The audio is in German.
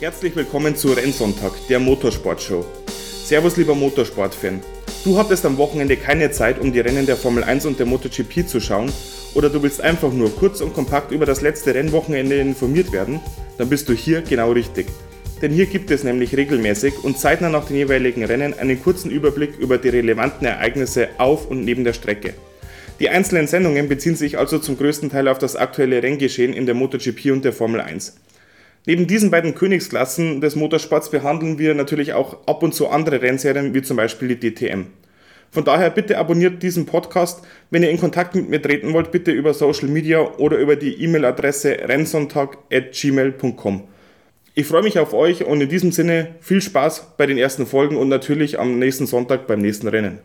Herzlich willkommen zu Rennsonntag, der Motorsportshow. Servus lieber Motorsportfan. Du hattest am Wochenende keine Zeit, um die Rennen der Formel 1 und der MotoGP zu schauen oder du willst einfach nur kurz und kompakt über das letzte Rennwochenende informiert werden, dann bist du hier genau richtig. Denn hier gibt es nämlich regelmäßig und zeitnah nach den jeweiligen Rennen einen kurzen Überblick über die relevanten Ereignisse auf und neben der Strecke. Die einzelnen Sendungen beziehen sich also zum größten Teil auf das aktuelle Renngeschehen in der MotoGP und der Formel 1. Neben diesen beiden Königsklassen des Motorsports behandeln wir natürlich auch ab und zu andere Rennserien, wie zum Beispiel die DTM. Von daher bitte abonniert diesen Podcast. Wenn ihr in Kontakt mit mir treten wollt, bitte über Social Media oder über die E-Mail-Adresse rennsonntag.gmail.com. Ich freue mich auf euch und in diesem Sinne viel Spaß bei den ersten Folgen und natürlich am nächsten Sonntag beim nächsten Rennen.